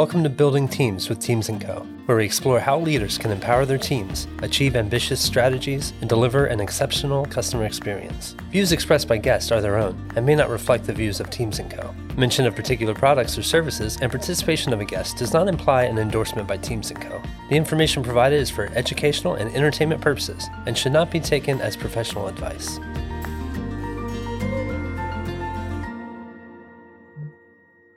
Welcome to Building Teams with Teames & Co., where we explore how leaders can empower their teams, achieve ambitious strategies, and deliver an exceptional customer experience. Views expressed by guests are their own and may not reflect the views of Teames & Co. Mention of particular products or services and participation of a guest does not imply an endorsement by Teames & Co. The information provided is for educational and entertainment purposes and should not be taken as professional advice.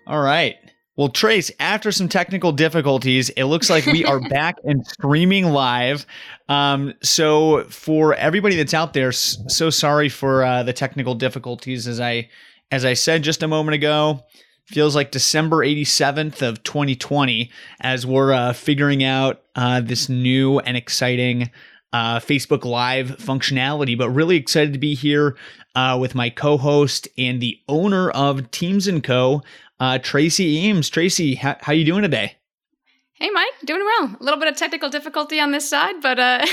All right. Well, Trace, after some technical difficulties, it looks like we are back and streaming live. Um, so, for everybody that's out there, so sorry for uh, the technical difficulties. As I as I said just a moment ago, feels like December 87th of 2020 as we're uh, figuring out uh, this new and exciting uh, Facebook Live functionality. But really excited to be here uh, with my co-host and the owner of Teames and Co uh, Tracy Eames. Tracy, how, how you doing today? Hey, Mike, doing well. A little bit of technical difficulty on this side, but uh,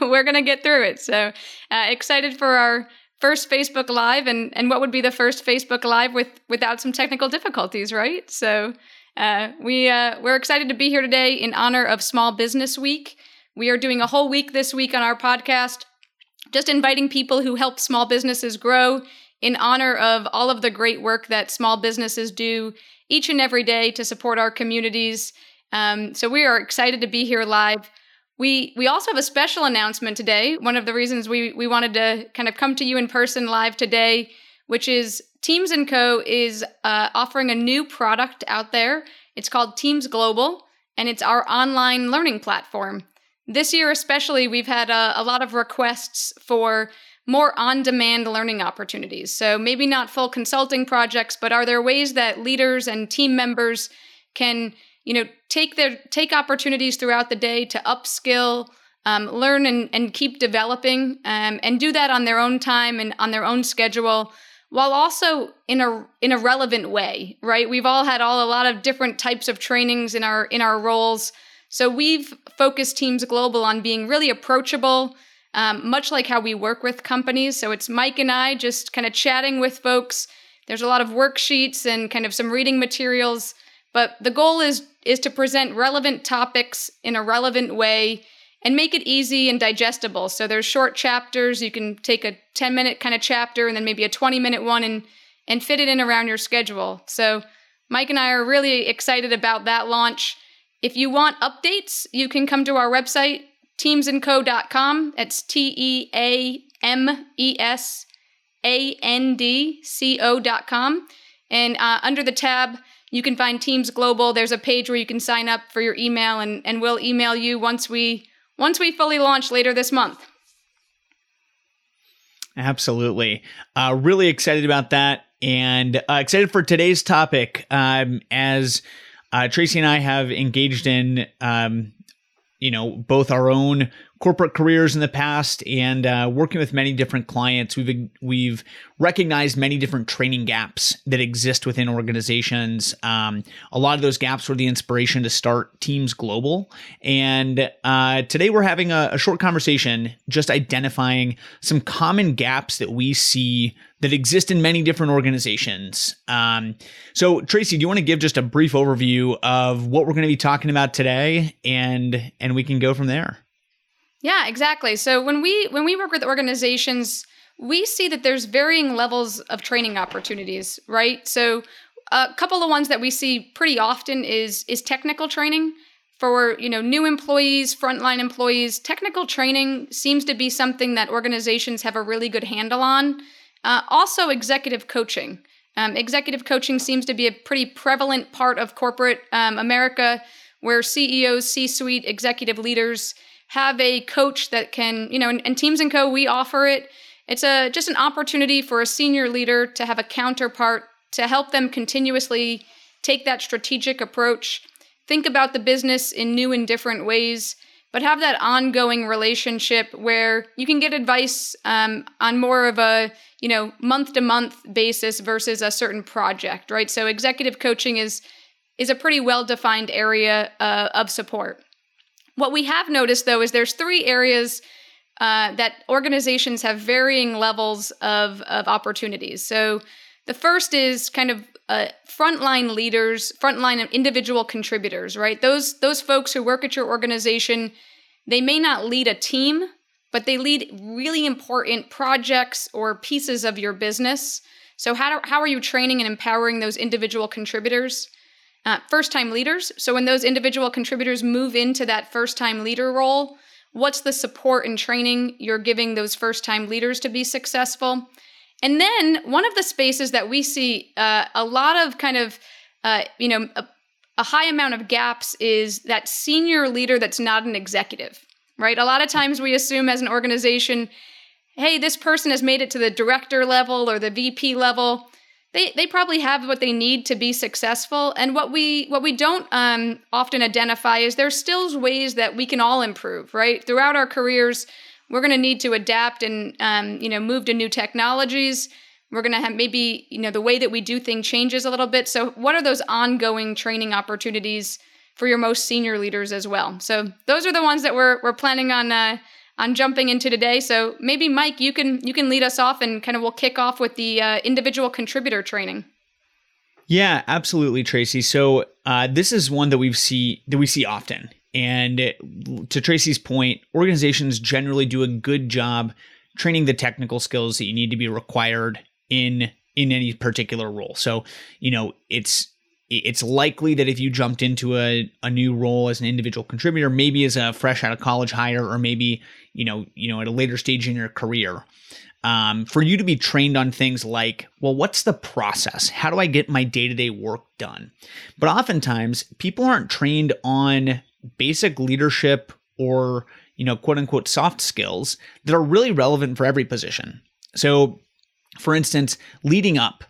we're going to get through it. So uh, excited for our first Facebook Live and, and what would be the first Facebook Live with without some technical difficulties, right? So uh, we, uh, we're excited to be here today in honor of Small Business Week. We are doing a whole week this week on our podcast, just inviting people who help small businesses grow in honor of all of the great work that small businesses do each and every day to support our communities. Um, so we are excited to be here live. We we also have a special announcement today. One of the reasons we we wanted to kind of come to you in person live today, which is Teames and Co is uh, offering a new product out there. It's called Teames Global, and it's our online learning platform. This year, especially, we've had a, a lot of requests for more on demand learning opportunities. So maybe not full consulting projects, but are there ways that leaders and team members can, you know, take their take opportunities throughout the day to upskill, um, learn and, and keep developing, um, and do that on their own time and on their own schedule, while also in a in a relevant way, right? We've all had all a lot of different types of trainings in our in our roles. So we've focused Teames Global on being really approachable um, much like how we work with companies. So it's Mike and I just kind of chatting with folks. There's a lot of worksheets and kind of some reading materials, but the goal is is to present relevant topics in a relevant way and make it easy and digestible. So there's short chapters. You can take a 10 minute kind of chapter and then maybe a 20 minute one and and fit it in around your schedule. So Mike and I are really excited about that launch. If you want updates, you can come to our website, teamesandco.com. It's T E A M E S A N D C O.com. And uh, under the tab, you can find Teames Global. There's a page where you can sign up for your email, and, and we'll email you once we once we fully launch later this month. Absolutely. Uh, really excited about that and uh, excited for today's topic um, as Tracy and I have engaged in um, you know both our own corporate careers in the past and uh, working with many different clients we've we've recognized many different training gaps that exist within organizations um, a lot of those gaps were the inspiration to start teames global and uh, today we're having a, a short conversation just identifying some common gaps that we see that exist in many different organizations. Um, so, Tracy, do you want to give just a brief overview of what we're going to be talking about today, and and we can go from there? Yeah, exactly. So when we when we work with organizations, we see that there's varying levels of training opportunities, right? So a couple of ones that we see pretty often is is technical training for you know new employees frontline employees technical training seems to be something that organizations have a really good handle on uh, also, executive coaching. Um, executive coaching seems to be a pretty prevalent part of corporate um, America where CEOs, C suite executive leaders have a coach that can, you know, and, Teames and Co., we offer it. It's a just an opportunity for a senior leader to have a counterpart to help them continuously take that strategic approach, think about the business in new and different ways, but have that ongoing relationship where you can get advice um, on more of a you know month to month basis versus a certain project right so executive coaching is is a pretty well defined area uh, of support what we have noticed though is there's three areas uh, that organizations have varying levels of, of opportunities so The first is kind of uh, frontline leaders, frontline individual contributors, right? Those those folks who work at your organization, they may not lead a team, but they lead really important projects or pieces of your business. So how do, how are you training and empowering those individual contributors? Uh, first time leaders. So when those individual contributors move into that first time leader role, what's the support and training you're giving those first time leaders to be successful? And then one of the spaces that we see uh, a lot of kind of, uh, you know, a, a high amount of gaps is that senior leader that's not an executive, right? A lot of times we assume as an organization, hey, this person has made it to the director level or the VP level they they probably have what they need to be successful. And what we what we don't um, often identify is there's still ways that we can all improve right? Throughout our careers we're going to need to adapt and um, you know move to new technologies. We're going to have maybe you know the way that we do things changes a little bit. So what are those ongoing training opportunities for your most senior leaders as well? So those are the ones that we're, we're planning on uh, on jumping into today. So maybe Mike, you can you can lead us off and kind of we'll kick off with the uh, individual contributor training. Yeah, absolutely, Tracy. So uh, this is one that we see that we see often, and to Tracy's point, organizations generally do a good job training the technical skills that you need to be required in in any particular role. So you know it's it's likely that if you jumped into a, a new role as an individual contributor, maybe as a fresh out of college hire, or maybe you know you know at a later stage in your career, um, for you to be trained on things like, well, what's the process? How do I get my day to day work done? But oftentimes, people aren't trained on basic leadership or you know quote unquote soft skills that are really relevant for every position. So, for instance, leading up,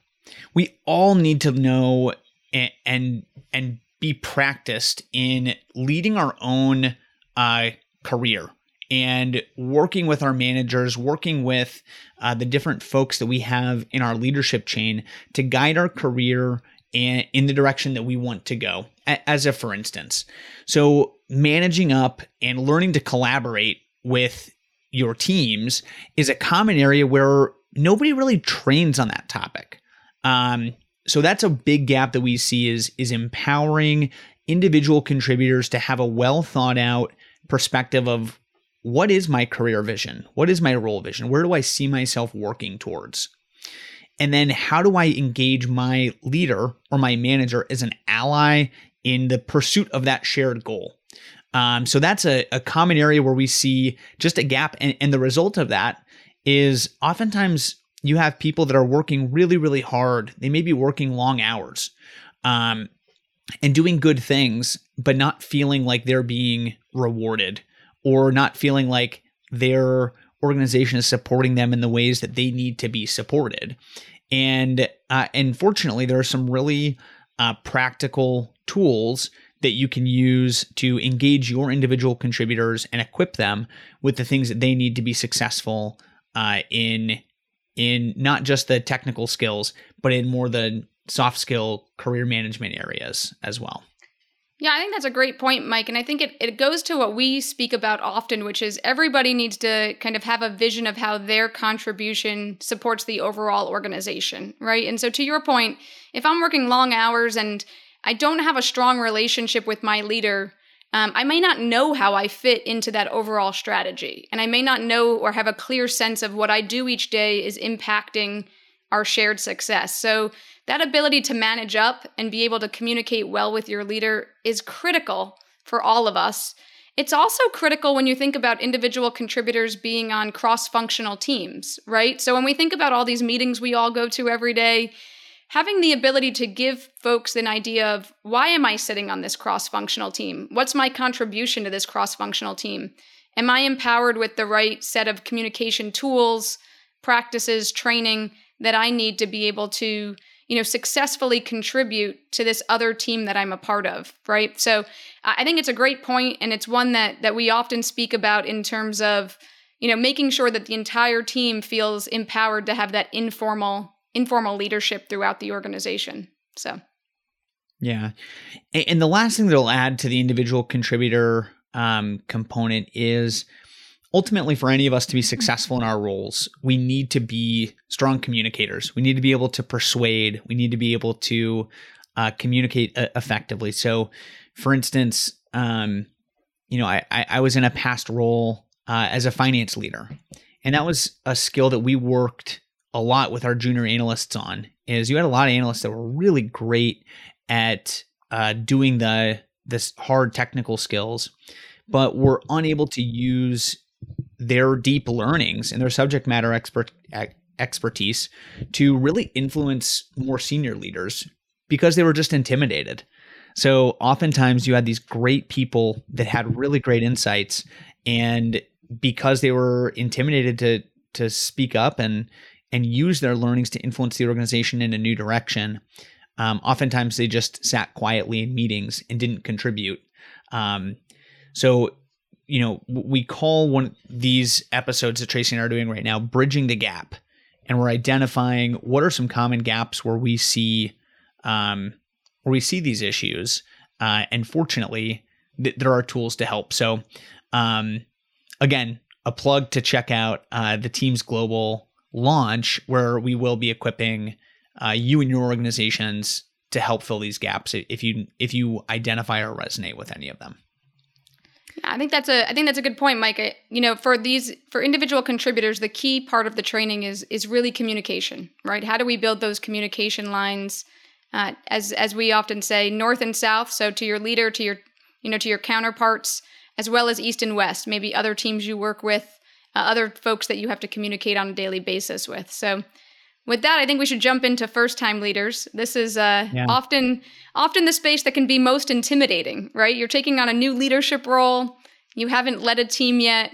we all need to know and and, and be practiced in leading our own uh, career and working with our managers, working with uh, the different folks that we have in our leadership chain to guide our career in, in the direction that we want to go. As a for instance, so managing up and learning to collaborate with your teams is a common area where nobody really trains on that topic. Um, so that's a big gap that we see is is empowering individual contributors to have a well thought out perspective of what is my career vision? What is my role vision? Where do I see myself working towards? And then how do I engage my leader or my manager as an ally in the pursuit of that shared goal? Um, so that's a, a, common area where we see just a gap. And, and the result of that is oftentimes you have people that are working really, really hard. They may be working long hours um, and doing good things, but not feeling like they're being rewarded or not feeling like their organization is supporting them in the ways that they need to be supported. And uh, and fortunately, there are some really uh, practical tools that you can use to engage your individual contributors and equip them with the things that they need to be successful uh, in in not just the technical skills, but in more the soft skill career management areas as well. Yeah, I think that's a great point, Mike. And I think it, it goes to what we speak about often, which is everybody needs to kind of have a vision of how their contribution supports the overall organization, right? And so, to your point, if I'm working long hours and I don't have a strong relationship with my leader, um, I may not know how I fit into that overall strategy. And I may not know or have a clear sense of what I do each day is impacting our shared success. So, that ability to manage up and be able to communicate well with your leader is critical for all of us. It's also critical when you think about individual contributors being on cross functional teams, right? So, when we think about all these meetings we all go to every day, having the ability to give folks an idea of why am I sitting on this cross functional team? What's my contribution to this cross functional team? Am I empowered with the right set of communication tools, practices, training that I need to be able to, you know, successfully contribute to this other team that I'm a part of, right? So I think it's a great point and it's one that that we often speak about in terms of, you know, making sure that the entire team feels empowered to have that informal informal leadership throughout the organization. So, yeah. And the last thing that I'll add to the individual contributor um, component is ultimately for any of us to be successful in our roles we need to be strong communicators. We need to be able to persuade. We need to be able to uh, communicate uh, effectively. So for instance um, you know I, I was in a past role uh, as a finance leader. And that was a skill that we worked a lot with our junior analysts on is you had a lot of analysts that were really great at uh, doing the this hard technical skills but were unable to use their deep learnings and their subject matter expert expertise to really influence more senior leaders because they were just intimidated. So oftentimes you had these great people that had really great insights and because they were intimidated to to speak up and and use their learnings to influence the organization in a new direction, um, oftentimes they just sat quietly in meetings and didn't contribute. Um, so you know, we call one these episodes that Tracy and I are doing right now bridging the gap, and we're identifying what are some common gaps where we see um, where we see these issues, uh, and fortunately, th- there are tools to help. So, um, again, a plug to check out uh, the Teames Global launch, where we will be equipping uh, you and your organizations to help fill these gaps if you if you identify or resonate with any of them. I think that's a I think that's a good point, Mike. I, you know, for these for individual contributors, the key part of the training is is really communication, right? How do we build those communication lines? Uh, as as we often say, north and south. So to your leader, to your you know to your counterparts, as well as east and west. Maybe other teams you work with, uh, other folks that you have to communicate on a daily basis with. So with that, I think we should jump into first-time leaders. This is uh, yeah. often often the space that can be most intimidating, right? You're taking on a new leadership role. You haven't led a team yet.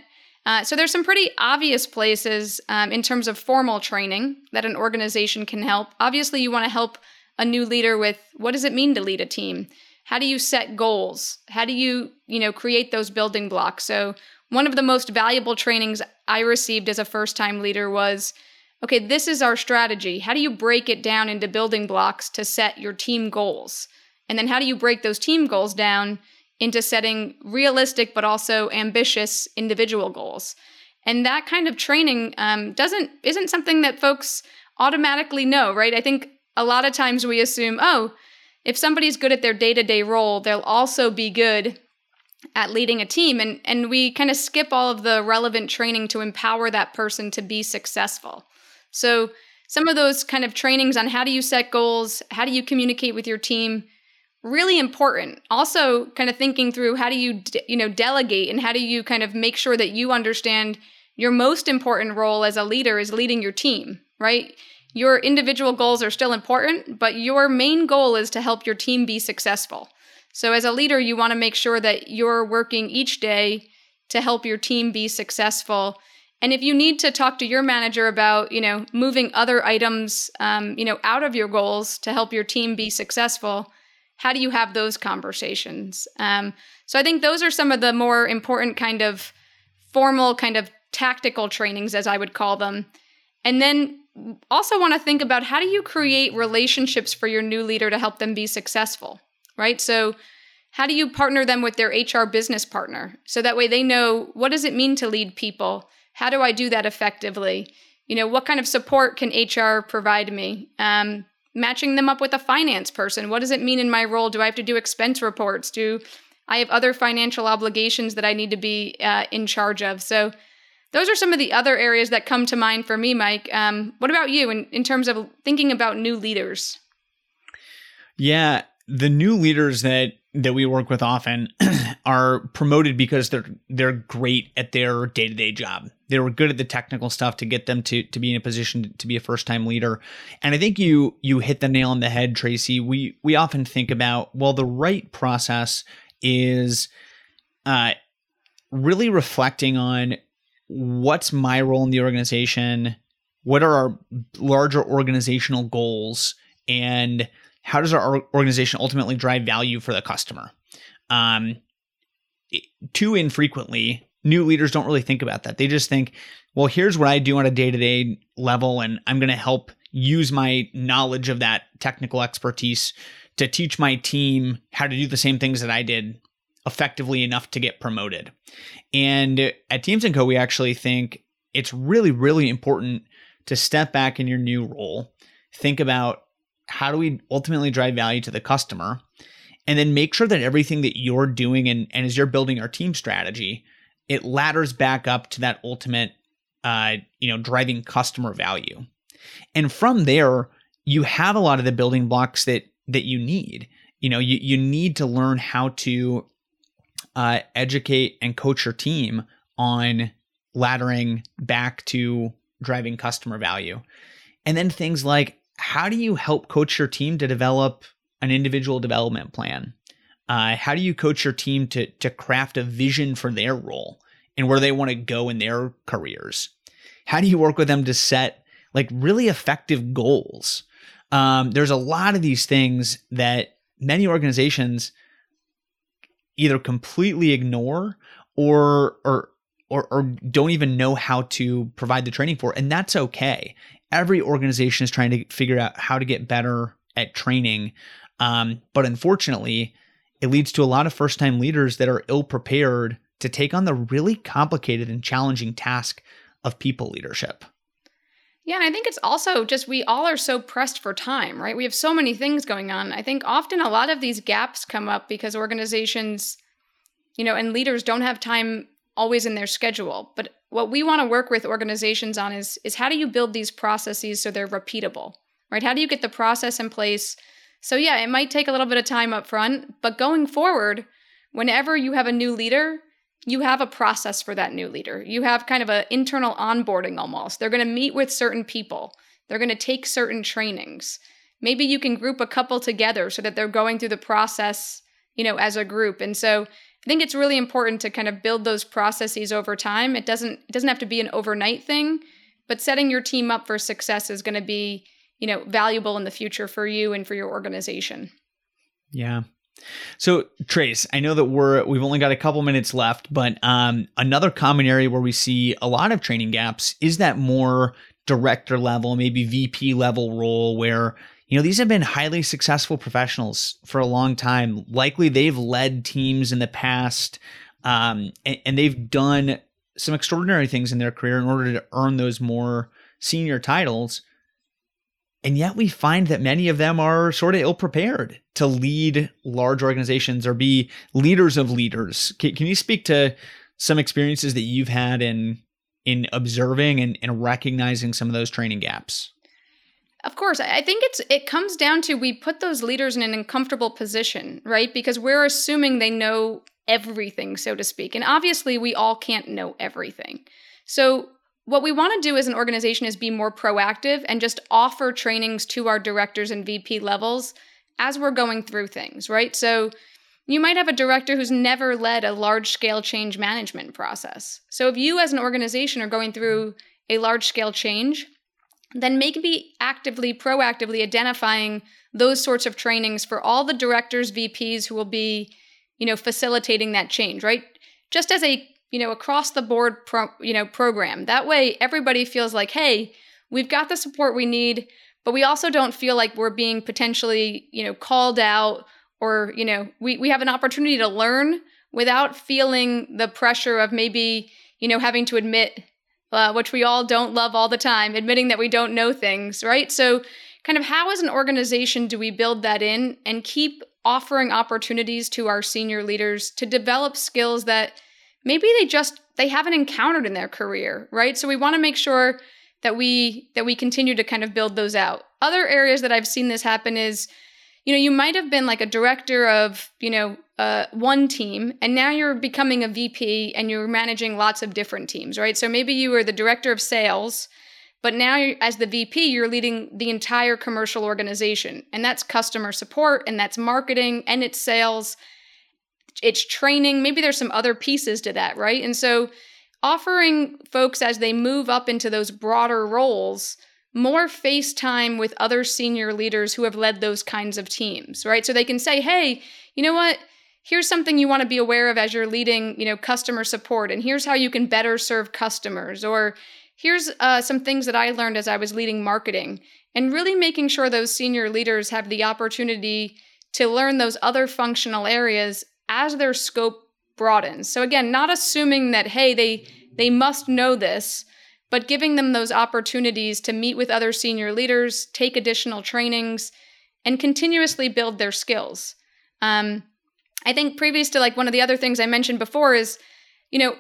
Uh, so there's some pretty obvious places um, in terms of formal training that an organization can help. Obviously, you want to help a new leader with what does it mean to lead a team? How do you set goals? How do you, you know, create those building blocks? So one of the most valuable trainings I received as a first-time leader was okay, this is our strategy. How do you break it down into building blocks to set your team goals? And then how do you break those team goals down into setting realistic but also ambitious individual goals? And that kind of training um, doesn't isn't something that folks automatically know, right? I think a lot of times we assume, oh, if somebody's good at their day-to-day role, they'll also be good at leading a team and and we kind of skip all of the relevant training to empower that person to be successful. So, some of those kind of trainings on how do you set goals, how do you communicate with your team, really important. Also, kind of thinking through how do you you know delegate and how do you kind of make sure that you understand your most important role as a leader is leading your team, right? Your individual goals are still important, but your main goal is to help your team be successful. So, as a leader, you want to make sure that you're working each day to help your team be successful and if you need to talk to your manager about, you know, moving other items, um, you know, out of your goals to help your team be successful, how do you have those conversations? Um, so I think those are some of the more important kind of formal, kind of tactical trainings, as I would call them. And then also want to think about how do you create relationships for your new leader to help them be successful, right? So how do you partner them with their HR business partner so that way they know what does it mean to lead people? How do I do that effectively? You know, what kind of support can HR provide me? Um, matching them up with a finance person. What does it mean in my role? Do I have to do expense reports? Do I have other financial obligations that I need to be uh, in charge of? So, those are some of the other areas that come to mind for me, Mike. Um, what about you in, in terms of thinking about new leaders? Yeah, the new leaders that that we work with often are promoted because they're they're great at their day-to-day job. They were good at the technical stuff to get them to to be in a position to be a first-time leader. And I think you you hit the nail on the head, Tracy. We we often think about well the right process is uh really reflecting on what's my role in the organization, what are our larger organizational goals and how does our organization ultimately drive value for the customer? Um, too infrequently, new leaders don't really think about that. They just think, well, here's what I do on a day to day level, and I'm going to help use my knowledge of that technical expertise to teach my team how to do the same things that I did effectively enough to get promoted. And at Teames and Co, we actually think it's really, really important to step back in your new role, think about how do we ultimately drive value to the customer, and then make sure that everything that you're doing and, and as you're building our team strategy, it ladders back up to that ultimate, uh, you know, driving customer value. And from there, you have a lot of the building blocks that that you need. You know, you, you need to learn how to uh, educate and coach your team on laddering back to driving customer value. And then things like how do you help coach your team to develop an individual development plan? Uh, how do you coach your team to to craft a vision for their role and where they want to go in their careers? How do you work with them to set like really effective goals? Um, there's a lot of these things that many organizations either completely ignore or or or, or don't even know how to provide the training for. And that's okay. Every organization is trying to figure out how to get better at training. Um, but unfortunately, it leads to a lot of first time leaders that are ill prepared to take on the really complicated and challenging task of people leadership. Yeah, and I think it's also just we all are so pressed for time, right? We have so many things going on. I think often a lot of these gaps come up because organizations, you know, and leaders don't have time always in their schedule. But what we want to work with organizations on is is how do you build these processes so they're repeatable, right? How do you get the process in place? So yeah, it might take a little bit of time up front, but going forward, whenever you have a new leader, you have a process for that new leader. You have kind of an internal onboarding almost. They're going to meet with certain people. They're going to take certain trainings. Maybe you can group a couple together so that they're going through the process, you know, as a group. And so I think it's really important to kind of build those processes over time. It doesn't it doesn't have to be an overnight thing, but setting your team up for success is going to be, you know, valuable in the future for you and for your organization. Yeah. So Trace, I know that we're we've only got a couple minutes left, but um, another common area where we see a lot of training gaps is that more director level, maybe VP level role where you know, these have been highly successful professionals for a long time. Likely they've led teams in the past um, and, and they've done some extraordinary things in their career in order to earn those more senior titles. And yet we find that many of them are sort of ill prepared to lead large organizations or be leaders of leaders. Can, can, you speak to some experiences that you've had in in observing and, and recognizing some of those training gaps? Of course, I think it's it comes down to we put those leaders in an uncomfortable position, right? Because we're assuming they know everything, so to speak. And obviously, we all can't know everything. So, what we want to do as an organization is be more proactive and just offer trainings to our directors and VP levels as we're going through things, right? So, you might have a director who's never led a large scale change management process. So, if you as an organization are going through a large scale change, then maybe be actively, proactively identifying those sorts of trainings for all the directors, VPs who will be, you know, facilitating that change, right? Just as a, you know, across the board, pro, you know, program. That way, everybody feels like, hey, we've got the support we need, but we also don't feel like we're being potentially, you know, called out or, you know, we, we have an opportunity to learn without feeling the pressure of maybe, you know, having to admit uh, which we all don't love all the time, admitting that we don't know things, right? So, kind of how as an organization do we build that in and keep offering opportunities to our senior leaders to develop skills that maybe they just they haven't encountered in their career, right? So we want to make sure that we that we continue to kind of build those out. Other areas that I've seen this happen is you know, you might have been like a director of, you know, uh, one team, and now you're becoming a VP and you're managing lots of different teams, right? So maybe you were the director of sales, but now as the VP, you're leading the entire commercial organization, and that's customer support, and that's marketing, and it's sales, it's training. Maybe there's some other pieces to that, right? And so offering folks as they move up into those broader roles more face time with other senior leaders who have led those kinds of teams, right? So they can say, hey, you know what? Here's something you want to be aware of as you're leading, you know, customer support, and here's how you can better serve customers, or here's uh, some things that I learned as I was leading marketing, and really making sure those senior leaders have the opportunity to learn those other functional areas as their scope broadens. So again, not assuming that hey, they they must know this, but giving them those opportunities to meet with other senior leaders, take additional trainings, and continuously build their skills. Um, I think previous to like one of the other things I mentioned before is, you know,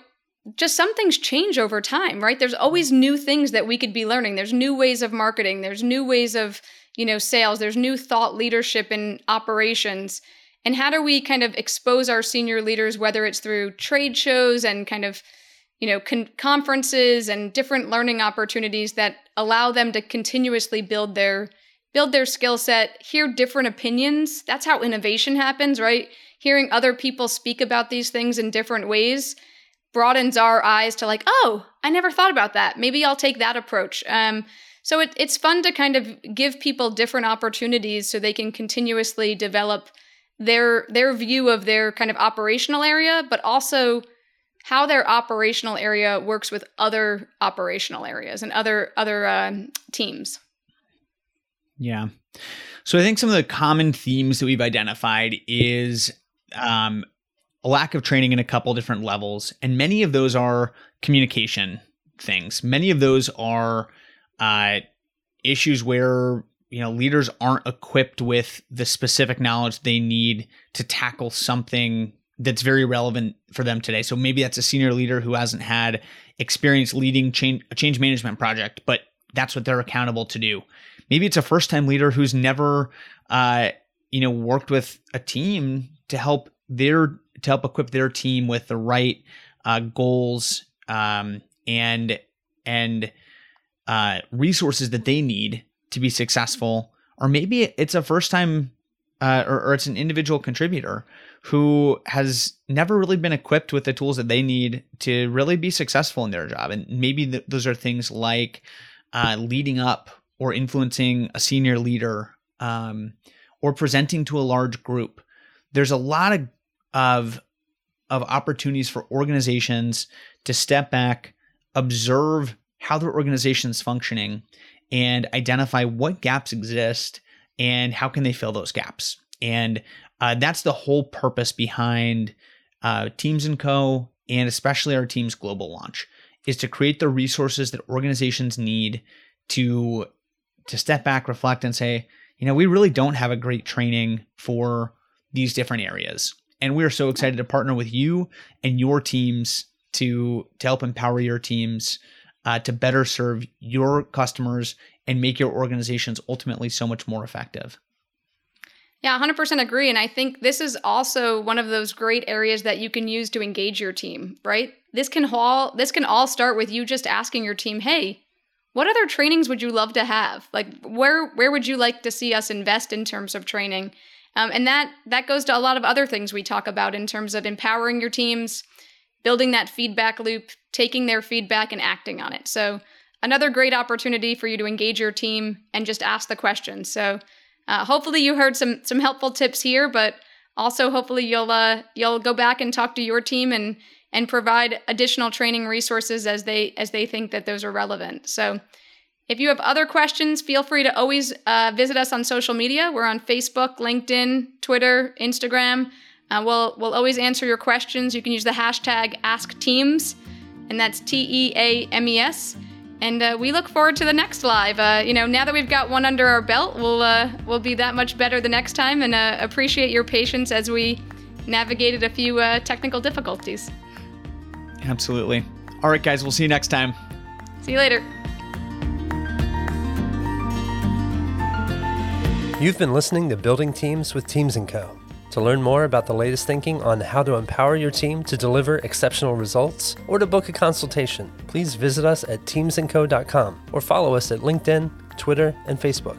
just some things change over time, right? There's always new things that we could be learning. There's new ways of marketing. There's new ways of, you know, sales. There's new thought leadership in operations. And how do we kind of expose our senior leaders, whether it's through trade shows and kind of, you know, con- conferences and different learning opportunities that allow them to continuously build their build their skill set, hear different opinions. That's how innovation happens, right? Hearing other people speak about these things in different ways broadens our eyes to like, oh, I never thought about that. Maybe I'll take that approach. Um, so it, it's fun to kind of give people different opportunities so they can continuously develop their their view of their kind of operational area, but also how their operational area works with other operational areas and other other uh, teams. Yeah. So I think some of the common themes that we've identified is um, a lack of training in a couple different levels, and many of those are communication things. Many of those are uh, issues where you know leaders aren't equipped with the specific knowledge they need to tackle something that's very relevant for them today. So maybe that's a senior leader who hasn't had experience leading change, a change management project, but that's what they're accountable to do. Maybe it's a first time leader who's never, uh, you know, worked with a team to help their to help equip their team with the right uh, goals um, and and uh, resources that they need to be successful, or maybe it's a first time uh, or, or, it's an individual contributor who has never really been equipped with the tools that they need to really be successful in their job. And maybe th- those are things like uh, leading up or influencing a senior leader um, or presenting to a large group. There's a lot of of of opportunities for organizations to step back, observe how their organization is functioning, and identify what gaps exist and how can they fill those gaps. And uh, that's the whole purpose behind uh, Teames and Co. and especially our Teames global launch is to create the resources that organizations need to to step back, reflect, and say, you know, we really don't have a great training for these different areas. And we're so excited to partner with you and your teams to to help empower your teams uh, to better serve your customers and make your organizations ultimately so much more effective. Yeah, 100% agree. And I think this is also one of those great areas that you can use to engage your team, right? This can all this can all start with you just asking your team, "Hey, what other trainings would you love to have? Like where where would you like to see us invest in terms of training?" Um, and that that goes to a lot of other things we talk about in terms of empowering your teams, building that feedback loop, taking their feedback and acting on it. So another great opportunity for you to engage your team and just ask the questions. So uh, hopefully you heard some some helpful tips here, but also hopefully you'll uh, you'll go back and talk to your team and and provide additional training resources as they as they think that those are relevant. So if you have other questions, feel free to always uh, visit us on social media. We're on Facebook, LinkedIn, Twitter, Instagram. Uh, we'll we'll always answer your questions. You can use the hashtag AskTeames, and that's T E A M E S. And uh, we look forward to the next live. Uh, you know, now that we've got one under our belt, we'll uh, we'll be that much better the next time. And uh, appreciate your patience as we navigated a few technical difficulties. Absolutely. All right, guys. We'll see you next time. See you later. You've been listening to Building Teams with Teames & Co. To learn more about the latest thinking on how to empower your team to deliver exceptional results or to book a consultation, please visit us at teamesandco.com or follow us at LinkedIn, Twitter, and Facebook.